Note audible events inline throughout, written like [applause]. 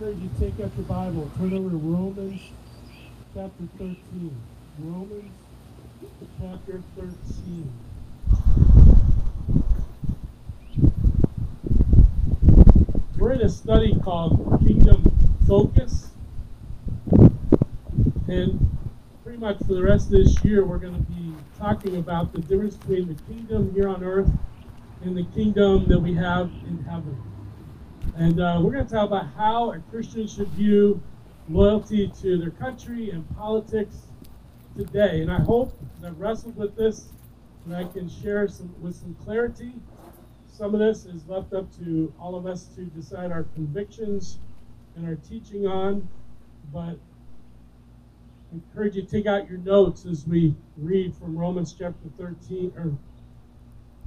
encourage you to take out your Bible, turn over to Romans chapter 13. Romans chapter 13. We're in a study called Kingdom Focus. And pretty much for the rest of this year, we're going to be talking about the difference between the kingdom here on earth and the kingdom that we have in heaven. And uh, we're going to talk about how a Christian should view loyalty to their country and politics today. And I hope that I've wrestled with this, and I can share some with some clarity. Some of this is left up to all of us to decide our convictions and our teaching on, but I encourage you to take out your notes as we read from Romans chapter 13, or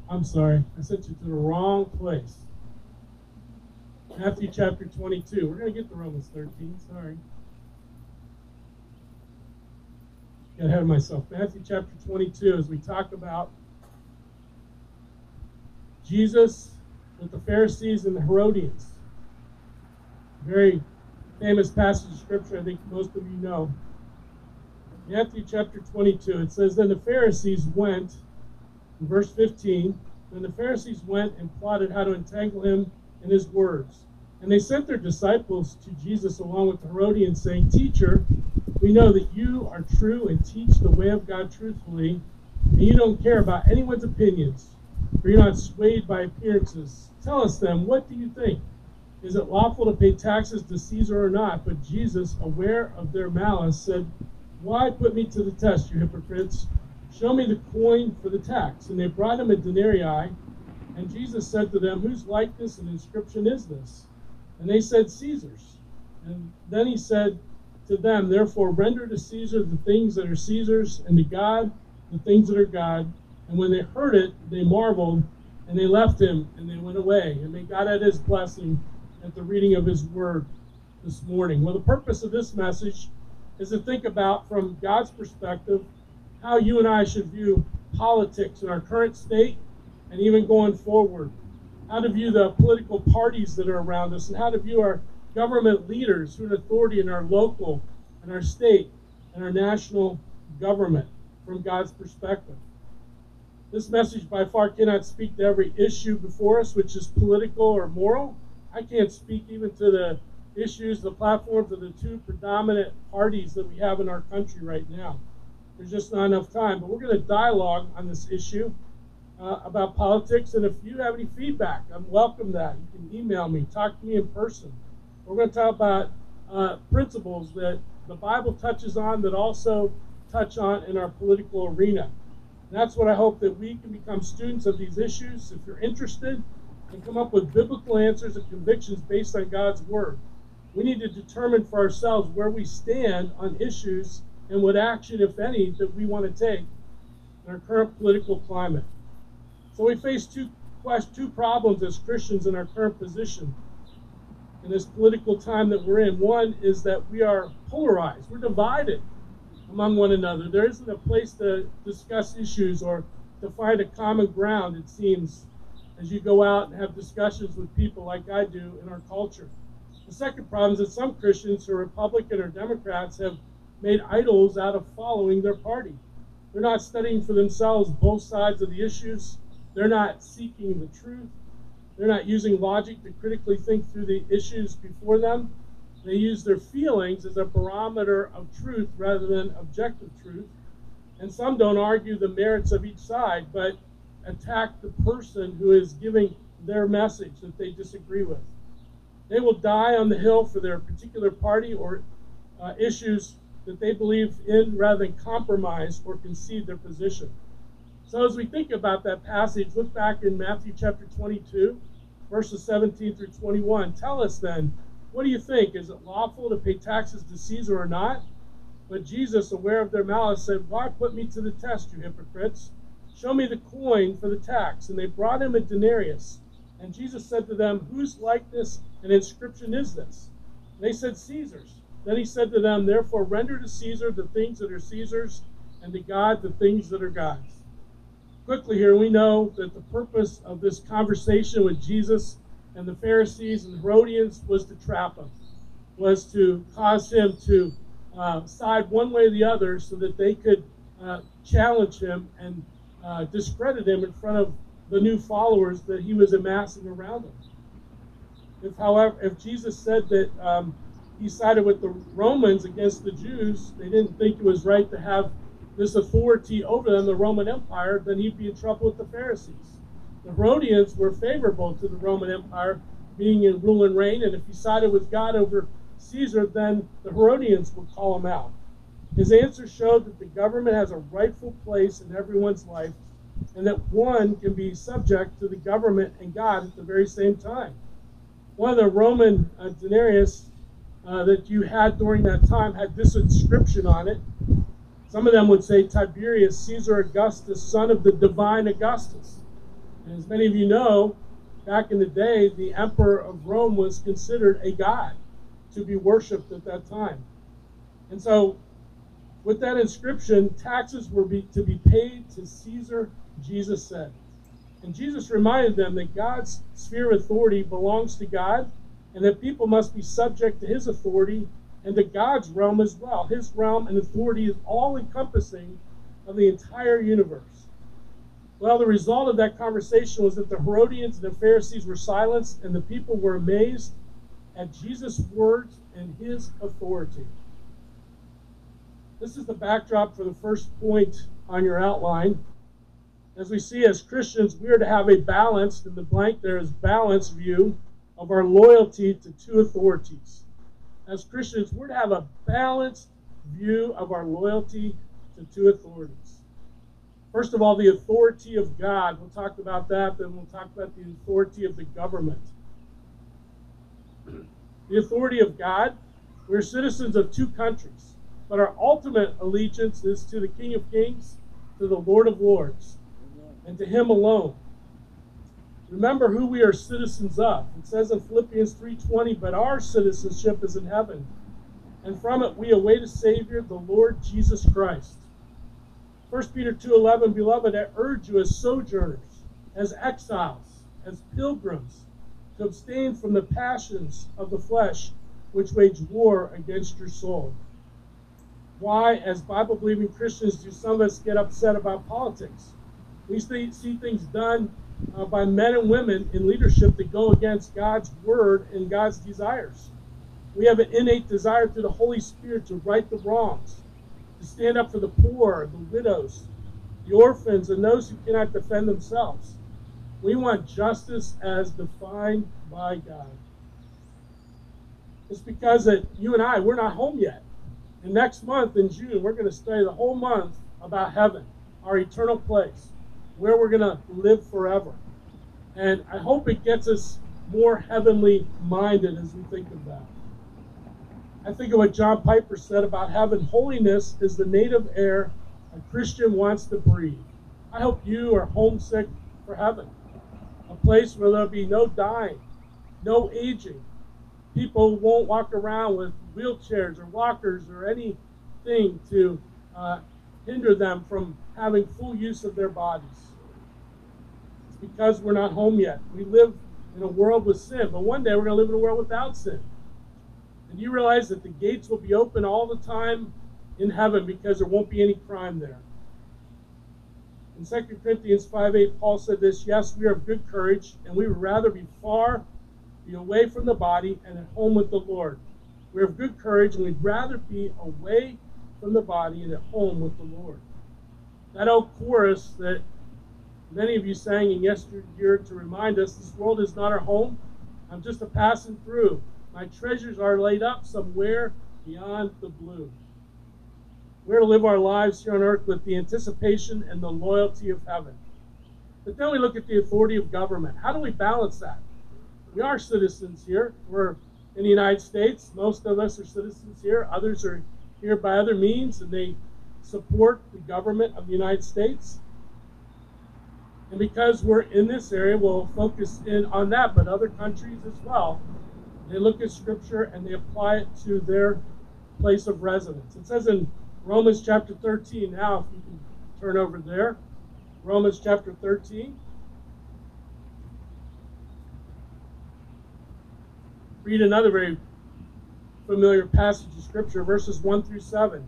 I'm sorry, I sent you to the wrong place. Matthew chapter 22. We're going to get to Romans 13. Sorry. Got ahead of myself. Matthew chapter 22, as we talk about Jesus with the Pharisees and the Herodians. Very famous passage of scripture, I think most of you know. Matthew chapter 22, it says, Then the Pharisees went, in verse 15, then the Pharisees went and plotted how to entangle him in his words. And they sent their disciples to Jesus along with the Herodians, saying, Teacher, we know that you are true and teach the way of God truthfully, and you don't care about anyone's opinions, for you're not swayed by appearances. Tell us then, what do you think? Is it lawful to pay taxes to Caesar or not? But Jesus, aware of their malice, said, Why put me to the test, you hypocrites? Show me the coin for the tax. And they brought him a denarii. And Jesus said to them, Whose likeness and inscription is this? And they said, Caesar's. And then he said to them, Therefore, render to Caesar the things that are Caesar's, and to God the things that are God. And when they heard it, they marveled, and they left him, and they went away. And may God add his blessing at the reading of his word this morning. Well, the purpose of this message is to think about, from God's perspective, how you and I should view politics in our current state and even going forward how to view the political parties that are around us, and how to view our government leaders who are authority in our local and our state and our national government from God's perspective. This message by far cannot speak to every issue before us, which is political or moral. I can't speak even to the issues, the platforms of the two predominant parties that we have in our country right now. There's just not enough time. But we're going to dialogue on this issue uh, about politics. And if you have any feedback, I'm welcome that. You can email me, talk to me in person. We're going to talk about uh, principles that the Bible touches on that also touch on in our political arena. And that's what I hope that we can become students of these issues. If you're interested, and come up with biblical answers and convictions based on God's Word. We need to determine for ourselves where we stand on issues and what action, if any, that we want to take in our current political climate. So we face two two problems as Christians in our current position in this political time that we're in. One is that we are polarized. We're divided among one another. There isn't a place to discuss issues or to find a common ground, it seems, as you go out and have discussions with people like I do in our culture. The second problem is that some Christians who are Republican or Democrats have made idols out of following their party. They're not studying for themselves both sides of the issues they're not seeking the truth. They're not using logic to critically think through the issues before them. They use their feelings as a barometer of truth rather than objective truth. And some don't argue the merits of each side, but attack the person who is giving their message that they disagree with. They will die on the hill for their particular party or uh, issues that they believe in rather than compromise or concede their position. So as we think about that passage, look back in Matthew chapter 22, verses 17 through 21. Tell us then, what do you think? Is it lawful to pay taxes to Caesar or not? But Jesus, aware of their malice, said, Why put me to the test, you hypocrites? Show me the coin for the tax. And they brought him a denarius. And Jesus said to them, Whose likeness and inscription is this? And they said, Caesar's. Then he said to them, Therefore render to Caesar the things that are Caesar's, and to God the things that are God's quickly here, we know that the purpose of this conversation with Jesus and the Pharisees and the Herodians was to trap him. was to cause him to uh, side one way or the other so that they could uh, challenge him and uh, discredit him in front of the new followers that he was amassing around him. If, however, if Jesus said that um, he sided with the Romans against the Jews, they didn't think it was right to have this authority over them, the Roman Empire, then he'd be in trouble with the Pharisees. The Herodians were favorable to the Roman Empire being in rule and reign, and if he sided with God over Caesar, then the Herodians would call him out. His answer showed that the government has a rightful place in everyone's life, and that one can be subject to the government and God at the very same time. One of the Roman uh, denarius uh, that you had during that time had this inscription on it. Some of them would say Tiberius Caesar Augustus, son of the divine Augustus. And as many of you know, back in the day, the emperor of Rome was considered a god to be worshipped at that time. And so, with that inscription, taxes were be, to be paid to Caesar, Jesus said. And Jesus reminded them that God's sphere of authority belongs to God and that people must be subject to his authority and to God's realm as well. His realm and authority is all encompassing of the entire universe. Well, the result of that conversation was that the Herodians and the Pharisees were silenced, and the people were amazed at Jesus' words and his authority. This is the backdrop for the first point on your outline. As we see as Christians, we are to have a balanced, in the blank there is balanced view of our loyalty to two authorities. As Christians, we're to have a balanced view of our loyalty to two authorities. First of all, the authority of God. We'll talk about that, then we'll talk about the authority of the government. The authority of God. We're citizens of two countries, but our ultimate allegiance is to the King of Kings, to the Lord of Lords, and to Him alone. Remember who we are citizens of. It says in Philippians 3:20, "But our citizenship is in heaven, and from it we await a Savior, the Lord Jesus Christ." 1 Peter 2:11, "Beloved, I urge you as sojourners, as exiles, as pilgrims, to abstain from the passions of the flesh which wage war against your soul." Why, as Bible believing Christians, do some of us get upset about politics? We see, see things done uh, by men and women in leadership that go against God's word and God's desires. We have an innate desire through the Holy Spirit to right the wrongs, to stand up for the poor, the widows, the orphans, and those who cannot defend themselves. We want justice as defined by God. It's because that you and I, we're not home yet. And next month in June, we're going to study the whole month about heaven, our eternal place where we're going to live forever. And I hope it gets us more heavenly minded as we think of that. I think of what John Piper said about heaven holiness is the native air a Christian wants to breathe. I hope you are homesick for heaven, a place where there'll be no dying, no aging. People won't walk around with wheelchairs or walkers or anything to uh, hinder them from having full use of their bodies. It's because we're not home yet. We live in a world with sin, but one day we're going to live in a world without sin. And you realize that the gates will be open all the time in heaven because there won't be any crime there. In 2 Corinthians 5 8, Paul said this Yes, we are of good courage, and we would rather be far, be away from the body, and at home with the Lord. We're of good courage, and we'd rather be away from the body and at home with the Lord. That old chorus that many of you sang in yesteryear to remind us this world is not our home. I'm just a passing through. My treasures are laid up somewhere beyond the blue. We're to live our lives here on earth with the anticipation and the loyalty of heaven. But then we look at the authority of government. How do we balance that? We are citizens here. We're in the United States. Most of us are citizens here. Others are here by other means, and they support the government of the United States. And because we're in this area, we'll focus in on that, but other countries as well. They look at Scripture and they apply it to their place of residence. It says in Romans chapter 13, now if you can turn over there, Romans chapter 13. Read another very familiar passage of Scripture, verses 1 through 7.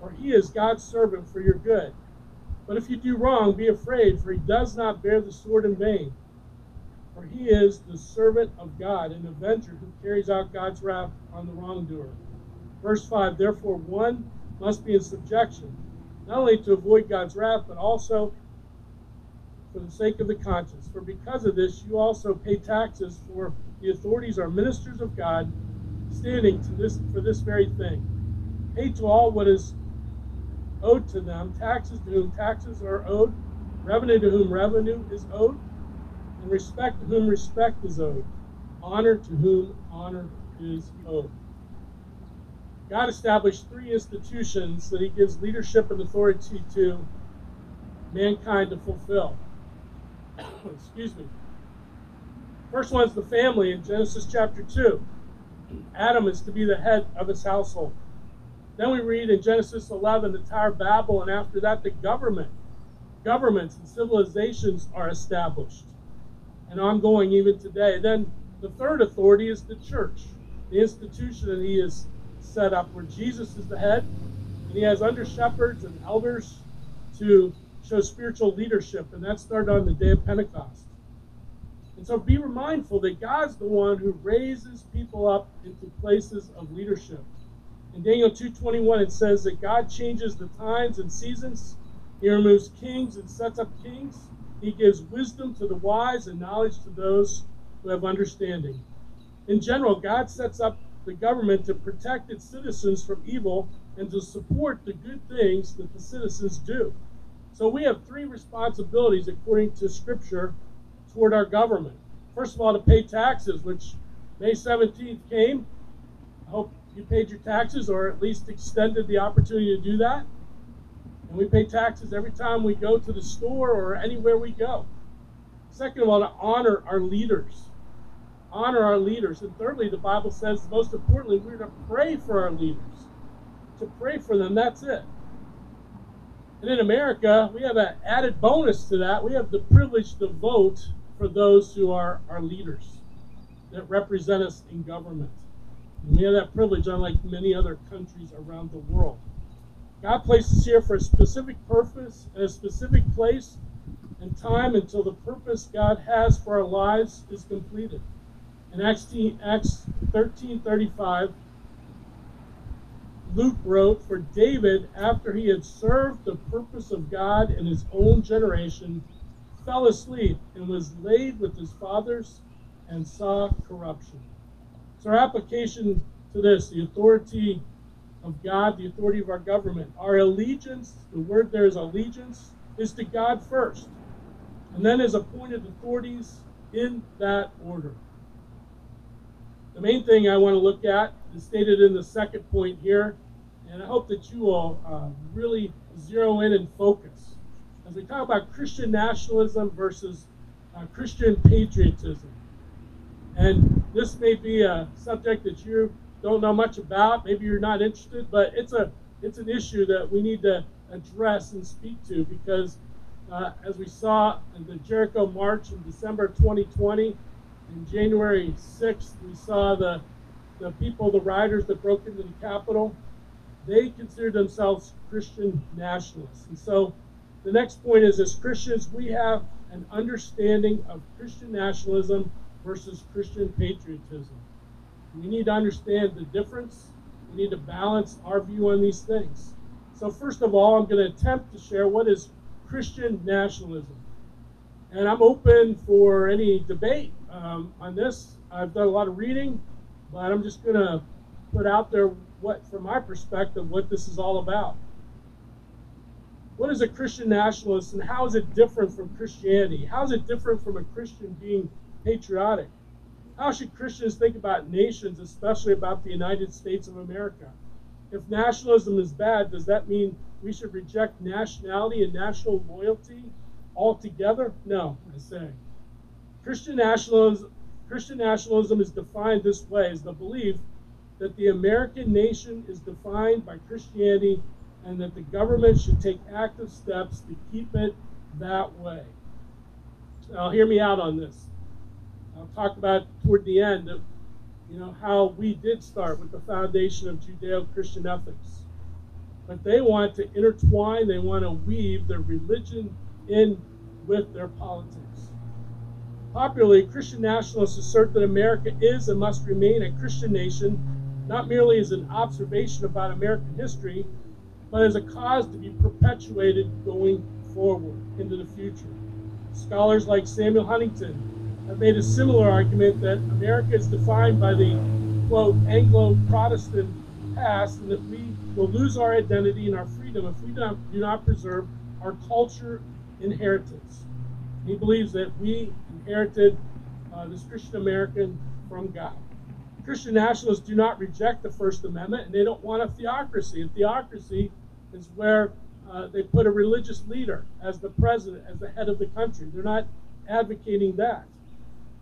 For he is God's servant for your good. But if you do wrong, be afraid, for he does not bear the sword in vain. For he is the servant of God, an avenger who carries out God's wrath on the wrongdoer. Verse 5 Therefore, one must be in subjection, not only to avoid God's wrath, but also for the sake of the conscience. For because of this, you also pay taxes, for the authorities are ministers of God, standing to this for this very thing. Pay to all what is owed to them, taxes to whom taxes are owed, revenue to whom revenue is owed and respect to whom respect is owed, honor to whom honor is owed. God established three institutions that He gives leadership and authority to mankind to fulfill. [coughs] Excuse me. First one is the family in Genesis chapter 2. Adam is to be the head of his household. Then we read in Genesis 11 the Tower of Babel, and after that, the government. Governments and civilizations are established and ongoing even today. Then the third authority is the church, the institution that he has set up where Jesus is the head, and he has under shepherds and elders to show spiritual leadership, and that started on the day of Pentecost. And so be mindful that God's the one who raises people up into places of leadership. In Daniel 2:21 it says that God changes the times and seasons. He removes kings and sets up kings. He gives wisdom to the wise and knowledge to those who have understanding. In general, God sets up the government to protect its citizens from evil and to support the good things that the citizens do. So we have three responsibilities according to Scripture toward our government. First of all, to pay taxes, which May 17th came. I hope you paid your taxes or at least extended the opportunity to do that. And we pay taxes every time we go to the store or anywhere we go. Second of all, to honor our leaders. Honor our leaders. And thirdly, the Bible says, most importantly, we're to pray for our leaders. To pray for them, that's it. And in America, we have an added bonus to that. We have the privilege to vote for those who are our leaders that represent us in government. And we have that privilege, unlike many other countries around the world. God placed us here for a specific purpose and a specific place and time until the purpose God has for our lives is completed. In Acts, Acts 13:35, Luke wrote, "For David, after he had served the purpose of God in his own generation, fell asleep and was laid with his fathers and saw corruption." So our application to this, the authority of God, the authority of our government. Our allegiance, the word there is allegiance, is to God first, and then as appointed authorities in that order. The main thing I want to look at is stated in the second point here, and I hope that you will uh, really zero in and focus as we talk about Christian nationalism versus uh, Christian patriotism. And this may be a subject that you don't know much about. Maybe you're not interested, but it's a it's an issue that we need to address and speak to because, uh, as we saw in the Jericho March in December 2020, in January 6th, we saw the the people, the rioters that broke into the Capitol. They consider themselves Christian nationalists, and so the next point is: as Christians, we have an understanding of Christian nationalism versus Christian patriotism. We need to understand the difference. We need to balance our view on these things. So, first of all, I'm going to attempt to share what is Christian nationalism. And I'm open for any debate um, on this. I've done a lot of reading, but I'm just going to put out there what, from my perspective, what this is all about. What is a Christian nationalist and how is it different from Christianity? How is it different from a Christian being patriotic? How should Christians think about nations, especially about the United States of America? If nationalism is bad, does that mean we should reject nationality and national loyalty altogether? No, I say. Christian nationalism, Christian nationalism is defined this way as the belief that the American nation is defined by Christianity and that the government should take active steps to keep it that way. Now, hear me out on this. I'll talk about toward the end of, you know, how we did start with the foundation of Judeo-Christian ethics. But they want to intertwine, they want to weave their religion in with their politics. Popularly, Christian nationalists assert that America is and must remain a Christian nation, not merely as an observation about American history, but as a cause to be perpetuated going forward into the future. Scholars like Samuel Huntington have made a similar argument that America is defined by the quote Anglo Protestant past and that we will lose our identity and our freedom if we do not, do not preserve our culture inheritance. He believes that we inherited uh, this Christian American from God. Christian nationalists do not reject the First Amendment and they don't want a theocracy. A theocracy is where uh, they put a religious leader as the president, as the head of the country. They're not advocating that.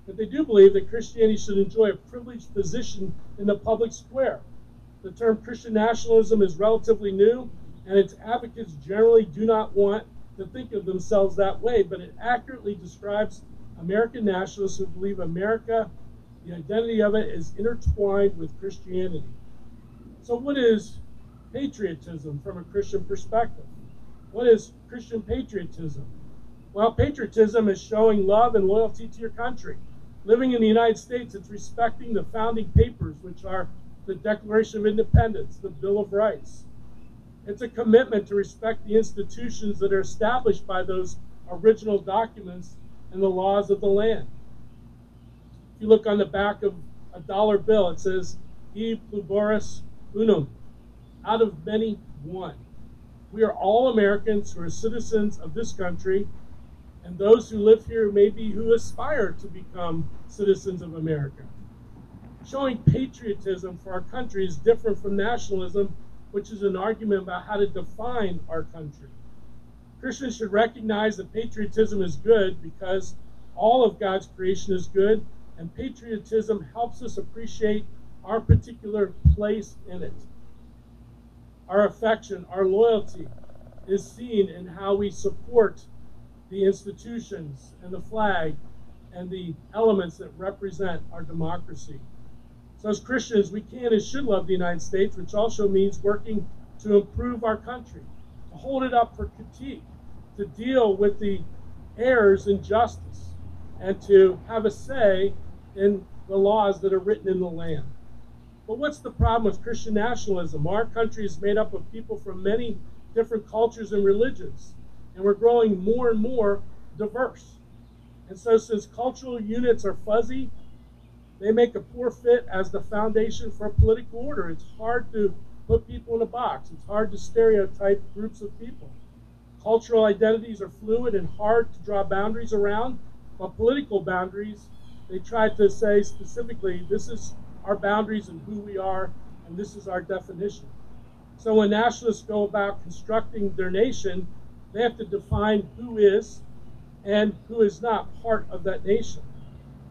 But they do believe that Christianity should enjoy a privileged position in the public square. The term Christian nationalism is relatively new, and its advocates generally do not want to think of themselves that way, but it accurately describes American nationalists who believe America, the identity of it, is intertwined with Christianity. So, what is patriotism from a Christian perspective? What is Christian patriotism? Well, patriotism is showing love and loyalty to your country. Living in the United States, it's respecting the founding papers, which are the Declaration of Independence, the Bill of Rights. It's a commitment to respect the institutions that are established by those original documents and the laws of the land. If you look on the back of a dollar bill, it says, E pluribus unum, out of many, one. We are all Americans who are citizens of this country, and those who live here maybe who aspire to become citizens of America. Showing patriotism for our country is different from nationalism, which is an argument about how to define our country. Christians should recognize that patriotism is good because all of God's creation is good, and patriotism helps us appreciate our particular place in it. Our affection, our loyalty is seen in how we support the institutions and the flag and the elements that represent our democracy. So, as Christians, we can and should love the United States, which also means working to improve our country, to hold it up for critique, to deal with the errors in justice, and to have a say in the laws that are written in the land. But what's the problem with Christian nationalism? Our country is made up of people from many different cultures and religions, and we're growing more and more diverse. And so, since cultural units are fuzzy, they make a poor fit as the foundation for political order. It's hard to put people in a box, it's hard to stereotype groups of people. Cultural identities are fluid and hard to draw boundaries around, but political boundaries, they try to say specifically, this is our boundaries and who we are, and this is our definition. So when nationalists go about constructing their nation, they have to define who is and who is not part of that nation.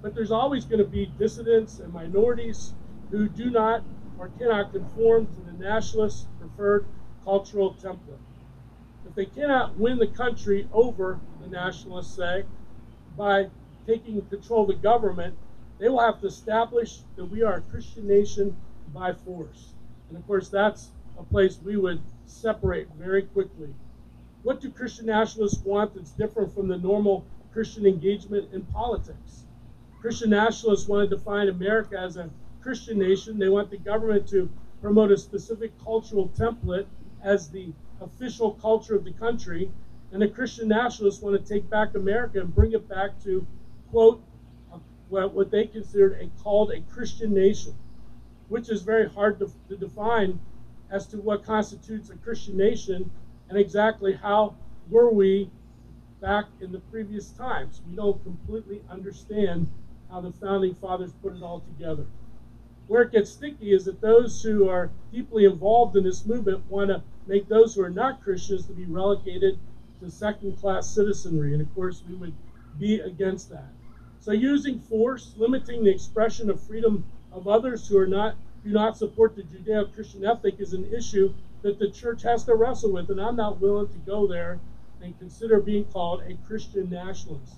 But there's always going to be dissidents and minorities who do not or cannot conform to the nationalist preferred cultural template. If they cannot win the country over, the nationalists say, by taking control of the government, they will have to establish that we are a Christian nation by force. And of course, that's a place we would separate very quickly. What do Christian nationalists want that's different from the normal Christian engagement in politics? Christian nationalists want to define America as a Christian nation. They want the government to promote a specific cultural template as the official culture of the country. And the Christian nationalists want to take back America and bring it back to, quote, what they considered a called a Christian nation, which is very hard to, to define as to what constitutes a Christian nation and exactly how were we back in the previous times. We don't completely understand how the founding fathers put it all together. Where it gets sticky is that those who are deeply involved in this movement want to make those who are not Christians to be relegated to second class citizenry. And of course, we would be against that. So using force, limiting the expression of freedom of others who are not do not support the Judeo-Christian ethic is an issue that the church has to wrestle with, and I'm not willing to go there and consider being called a Christian nationalist.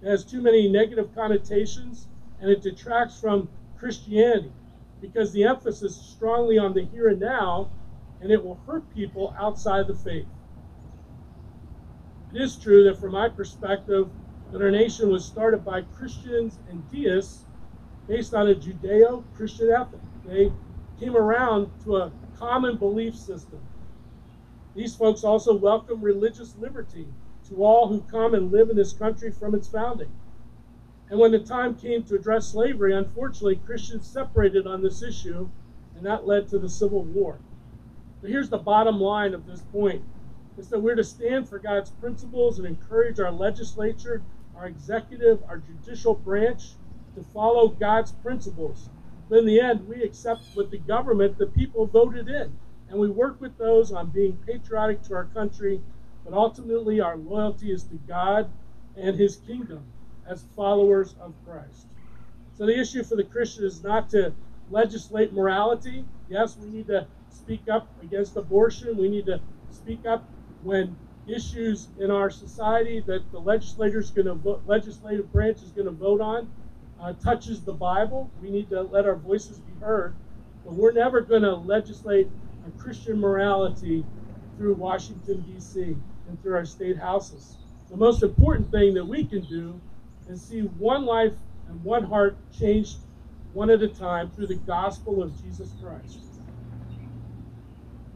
It has too many negative connotations, and it detracts from Christianity because the emphasis is strongly on the here and now, and it will hurt people outside the faith. It is true that, from my perspective, that our nation was started by Christians and deists based on a Judeo Christian ethic. They came around to a common belief system. These folks also welcome religious liberty to all who come and live in this country from its founding. And when the time came to address slavery, unfortunately, Christians separated on this issue, and that led to the Civil War. But here's the bottom line of this point is that we're to stand for God's principles and encourage our legislature, our executive, our judicial branch to follow God's principles. In the end, we accept what the government, the people voted in, and we work with those on being patriotic to our country, but ultimately our loyalty is to God and His kingdom as followers of Christ. So the issue for the Christian is not to legislate morality. Yes, we need to speak up against abortion. We need to speak up when issues in our society that the legislators going to legislative branch is going to vote on uh, touches the Bible. We need to let our voices be heard. But we're never going to legislate a Christian morality through Washington, D.C. and through our state houses. The most important thing that we can do is see one life and one heart changed one at a time through the gospel of Jesus Christ.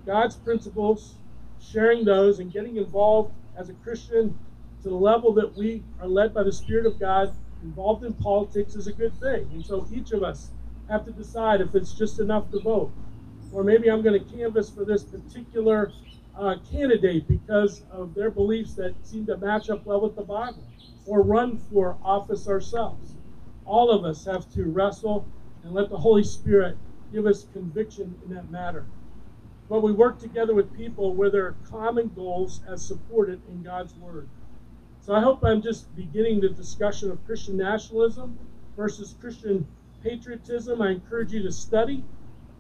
God's principles, sharing those, and getting involved as a Christian to the level that we are led by the Spirit of God involved in politics is a good thing. And so each of us have to decide if it's just enough to vote. Or maybe I'm going to canvass for this particular uh, candidate because of their beliefs that seem to match up well with the Bible. Or run for office ourselves. All of us have to wrestle and let the Holy Spirit give us conviction in that matter. But we work together with people where there are common goals as supported in God's Word. So I hope I'm just beginning the discussion of Christian nationalism versus Christian patriotism. I encourage you to study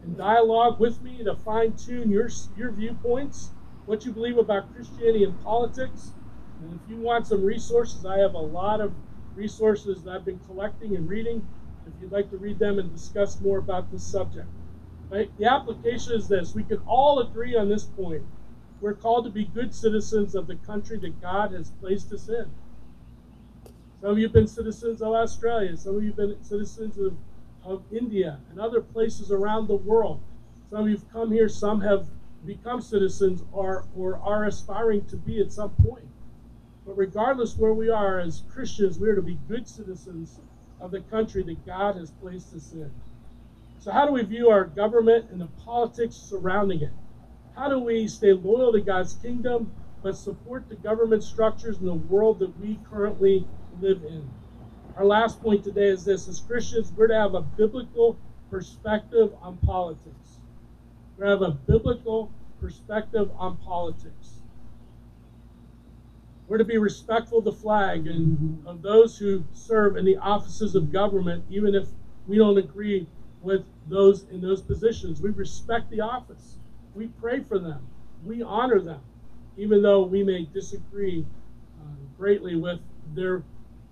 and dialogue with me to fine tune your, your viewpoints, what you believe about Christianity and politics. And if you want some resources, I have a lot of resources that I've been collecting and reading. If you'd like to read them and discuss more about this subject. Right? The application is this we can all agree on this point we're called to be good citizens of the country that God has placed us in. Some of you have been citizens of Australia. Some of you have been citizens of, of India and other places around the world. Some of you have come here. Some have become citizens or, or are aspiring to be at some point. But regardless where we are as Christians, we are to be good citizens of the country that God has placed us in. So, how do we view our government and the politics surrounding it? How do we stay loyal to God's kingdom but support the government structures in the world that we currently live in? Our last point today is this as Christians, we're to have a biblical perspective on politics. We're to have a biblical perspective on politics. We're to be respectful of the flag and of those who serve in the offices of government, even if we don't agree with those in those positions. We respect the office. We pray for them. We honor them, even though we may disagree uh, greatly with their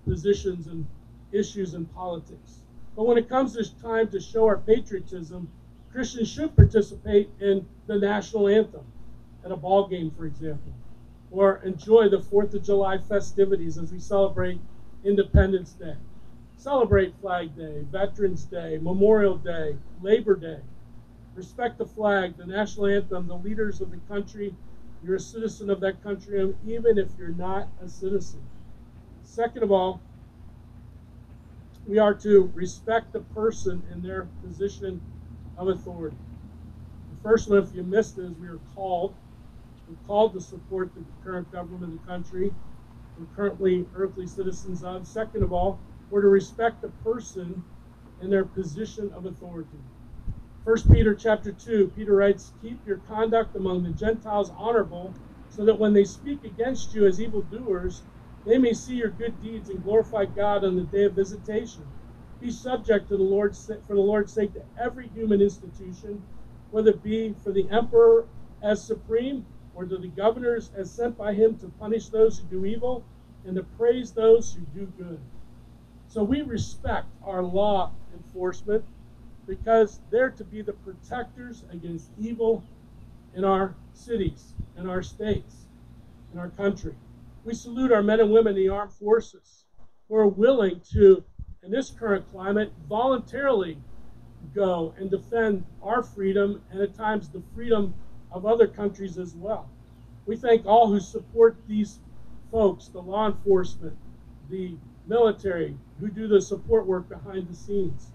positions and issues in politics. But when it comes to time to show our patriotism, Christians should participate in the national anthem at a ball game, for example, or enjoy the 4th of July festivities as we celebrate Independence Day. Celebrate Flag Day, Veterans Day, Memorial Day, Labor Day respect the flag, the national anthem, the leaders of the country. You're a citizen of that country, even if you're not a citizen. Second of all, we are to respect the person in their position of authority. The first one, if you missed it, is we are called. We're called to support the current government of the country. We're currently earthly citizens of. Second of all, we're to respect the person and their position of authority. 1 Peter chapter 2, Peter writes, Keep your conduct among the Gentiles honorable, so that when they speak against you as evildoers, they may see your good deeds and glorify God on the day of visitation. Be subject to the Lord's for the Lord's sake to every human institution, whether it be for the emperor as supreme or to the governors as sent by him to punish those who do evil and to praise those who do good. So we respect our law enforcement because they're to be the protectors against evil in our cities, in our states, in our country. We salute our men and women in the armed forces who are willing to, in this current climate, voluntarily go and defend our freedom and at times the freedom of other countries as well. We thank all who support these folks, the law enforcement, the military, who do the support work behind the scenes.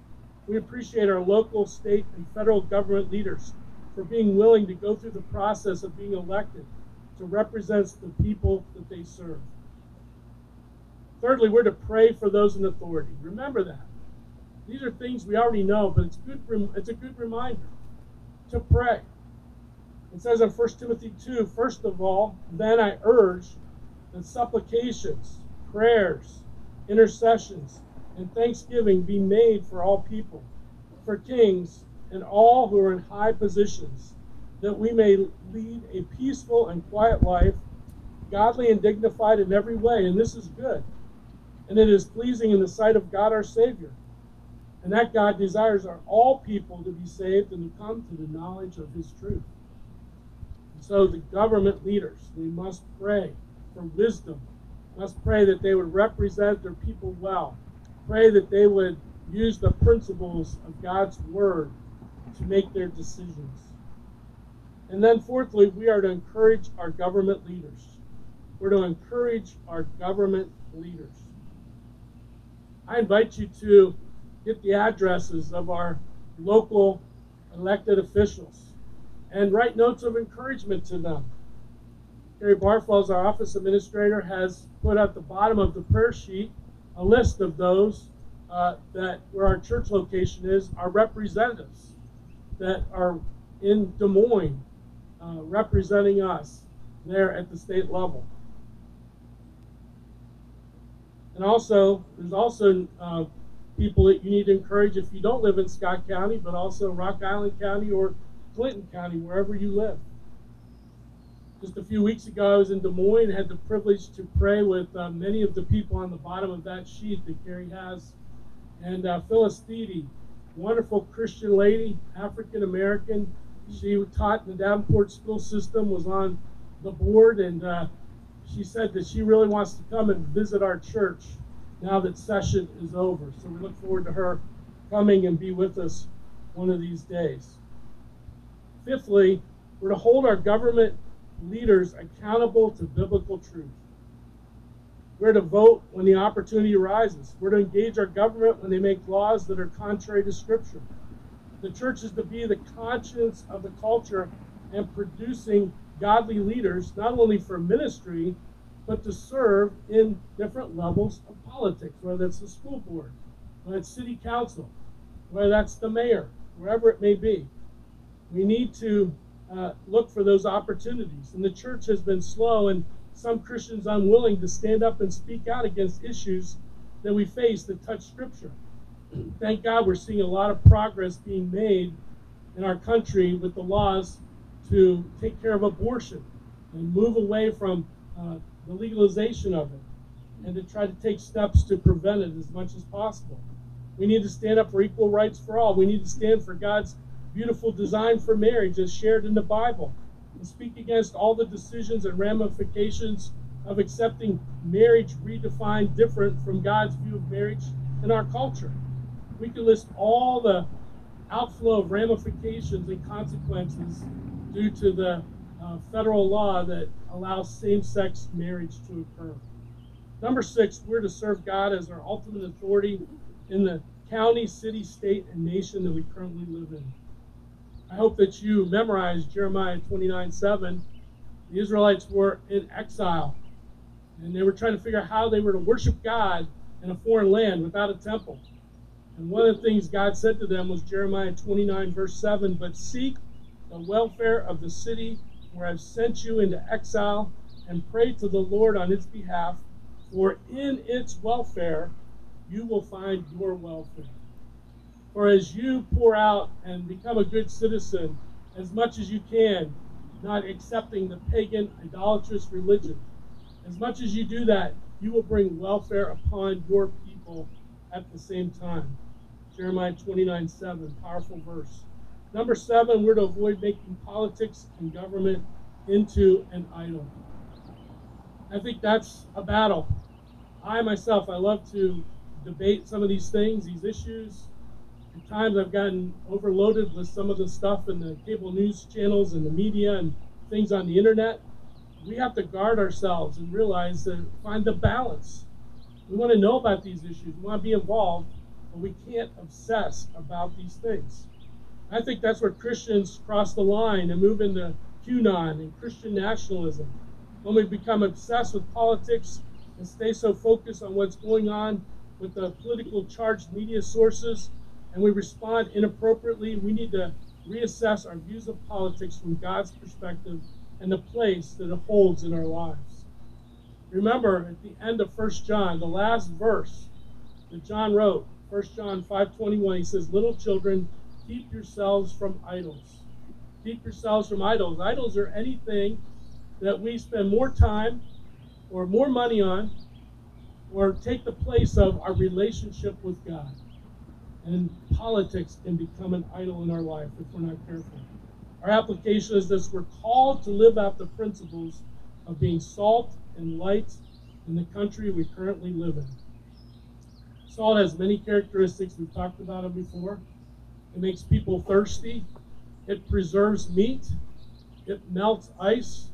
We appreciate our local, state, and federal government leaders for being willing to go through the process of being elected to represent the people that they serve. Thirdly, we're to pray for those in authority. Remember that. These are things we already know, but it's good. It's a good reminder to pray. It says in 1 Timothy 2, first of all, then I urge that supplications, prayers, intercessions, and thanksgiving be made for all people, for kings, and all who are in high positions, that we may lead a peaceful and quiet life, godly and dignified in every way. And this is good. And it is pleasing in the sight of God our Savior. And that God desires are all people to be saved and to come to the knowledge of his truth. And so the government leaders, they must pray for wisdom Let's pray that they would represent their people well. Pray that they would use the principles of God's word to make their decisions. And then, fourthly, we are to encourage our government leaders. We're to encourage our government leaders. I invite you to get the addresses of our local elected officials and write notes of encouragement to them. Gary Barfels, our office administrator, has put at the bottom of the prayer sheet a list of those uh, that where our church location is, our representatives that are in Des Moines uh, representing us there at the state level. And also, there's also uh, people that you need to encourage if you don't live in Scott County, but also Rock Island County or Clinton County, wherever you live. Just a few weeks ago, I was in Des Moines and had the privilege to pray with uh, many of the people on the bottom of that sheet that Gary has. And uh, Phyllis Thede, wonderful Christian lady, African American. She taught in the Davenport school system, was on the board, and uh, she said that she really wants to come and visit our church now that session is over. So we look forward to her coming and be with us one of these days. Fifthly, we're to hold our government leaders accountable to biblical truth. We're to vote when the opportunity arises. We're to engage our government when they make laws that are contrary to Scripture. The church is to be the conscience of the culture and producing godly leaders, not only for ministry, but to serve in different levels of politics, whether it's the school board, whether it's city council, whether that's the mayor, wherever it may be. We need to uh, look for those opportunities. And the church has been slow and some Christians unwilling to stand up and speak out against issues that we face that touch Scripture. Thank God we're seeing a lot of progress being made in our country with the laws to take care of abortion and move away from uh, the legalization of it and to try to take steps to prevent it as much as possible. We need to stand up for equal rights for all. We need to stand for God's beautiful design for marriage as shared in the Bible and speak against all the decisions and ramifications of accepting marriage redefined different from God's view of marriage in our culture. We could list all the outflow of ramifications and consequences due to the uh, federal law that allows same sex marriage to occur. Number six, we're to serve God as our ultimate authority in the county, city, state, and nation that we currently live in. I hope that you memorize Jeremiah 29 7. The Israelites were in exile, and they were trying to figure out how they were to worship God in a foreign land without a temple. And one of the things God said to them was Jeremiah 29, verse 7 But seek the welfare of the city where I've sent you into exile, and pray to the Lord on its behalf, for in its welfare you will find your welfare. For as you pour out and become a good citizen as much as you can, not accepting the pagan, idolatrous religion, as much as you do that, you will bring welfare upon your people at the same time. Jeremiah 29 7, powerful verse. Number seven, we're to avoid making politics and government into an idol. I think that's a battle. I myself, I love to debate some of these things, these issues. At times I've gotten overloaded with some of the stuff in the cable news channels and the media and things on the internet. We have to guard ourselves and realize that find the balance. We want to know about these issues, we want to be involved, but we can't obsess about these things. I think that's where Christians cross the line and move into QAnon and Christian nationalism. When we become obsessed with politics and stay so focused on what's going on with the political charged media sources and we respond inappropriately, we need to reassess our views of politics from God's perspective and the place that it holds in our lives. Remember at the end of 1 John, the last verse that John wrote, 1 John 5:21, he says, "Little children, keep yourselves from idols." Keep yourselves from idols. Idols are anything that we spend more time or more money on or take the place of our relationship with God. And politics can become an idol in our life if we're not careful. Our application is this we're called to live out the principles of being salt and light in the country we currently live in. Salt has many characteristics, we've talked about it before. It makes people thirsty, it preserves meat, it melts ice,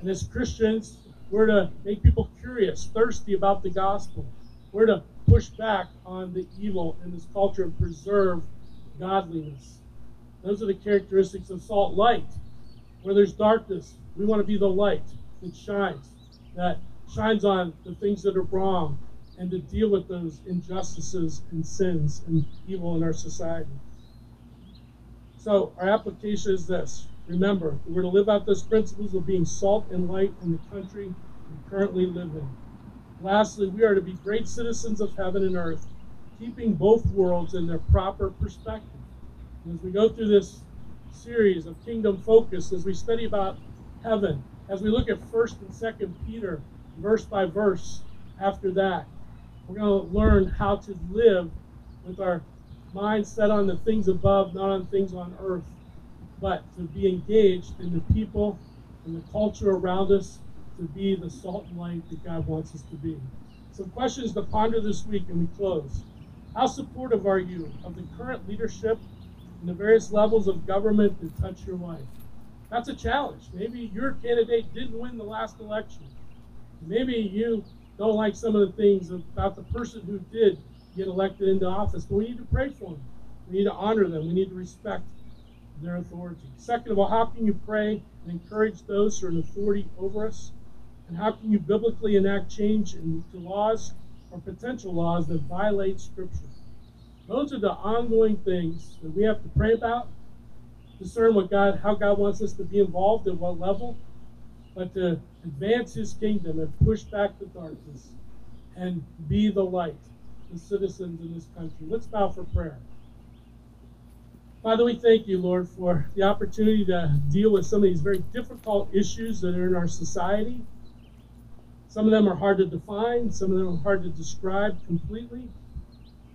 and as Christians, we're to make people curious, thirsty about the gospel. We're to push back on the evil in this culture and preserve godliness. Those are the characteristics of salt light. Where there's darkness, we want to be the light that shines, that shines on the things that are wrong, and to deal with those injustices and sins and evil in our society. So, our application is this remember, we're to live out those principles of being salt and light in the country we currently live in. Lastly, we are to be great citizens of heaven and earth, keeping both worlds in their proper perspective. And as we go through this series of kingdom focus, as we study about heaven, as we look at 1st and 2nd Peter, verse by verse, after that, we're going to learn how to live with our mind set on the things above, not on things on earth, but to be engaged in the people and the culture around us, to be the salt and light that God wants us to be. Some questions to ponder this week, and we close. How supportive are you of the current leadership and the various levels of government that touch your life? That's a challenge. Maybe your candidate didn't win the last election. Maybe you don't like some of the things about the person who did get elected into office, but we need to pray for them. We need to honor them. We need to respect their authority. Second of all, how can you pray and encourage those who are in authority over us? And how can you biblically enact change into laws or potential laws that violate Scripture? Those are the ongoing things that we have to pray about, discern what God, how God wants us to be involved at what level, but to advance His kingdom and push back the darkness and be the light, the citizens in this country. Let's bow for prayer. Father, we thank you, Lord, for the opportunity to deal with some of these very difficult issues that are in our society. Some of them are hard to define, some of them are hard to describe completely.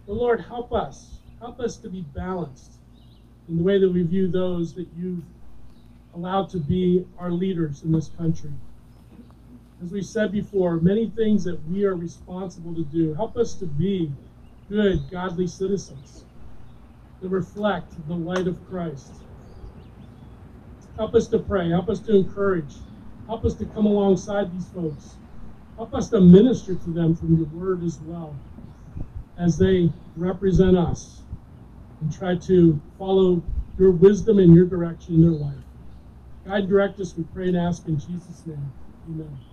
But Lord, help us. Help us to be balanced in the way that we view those that you've allowed to be our leaders in this country. As we said before, many things that we are responsible to do. Help us to be good, godly citizens that reflect the light of Christ. Help us to pray. Help us to encourage. Help us to come alongside these folks Help us to minister to them from your word as well as they represent us and try to follow your wisdom and your direction in their life. Guide direct us, we pray and ask in Jesus' name. Amen.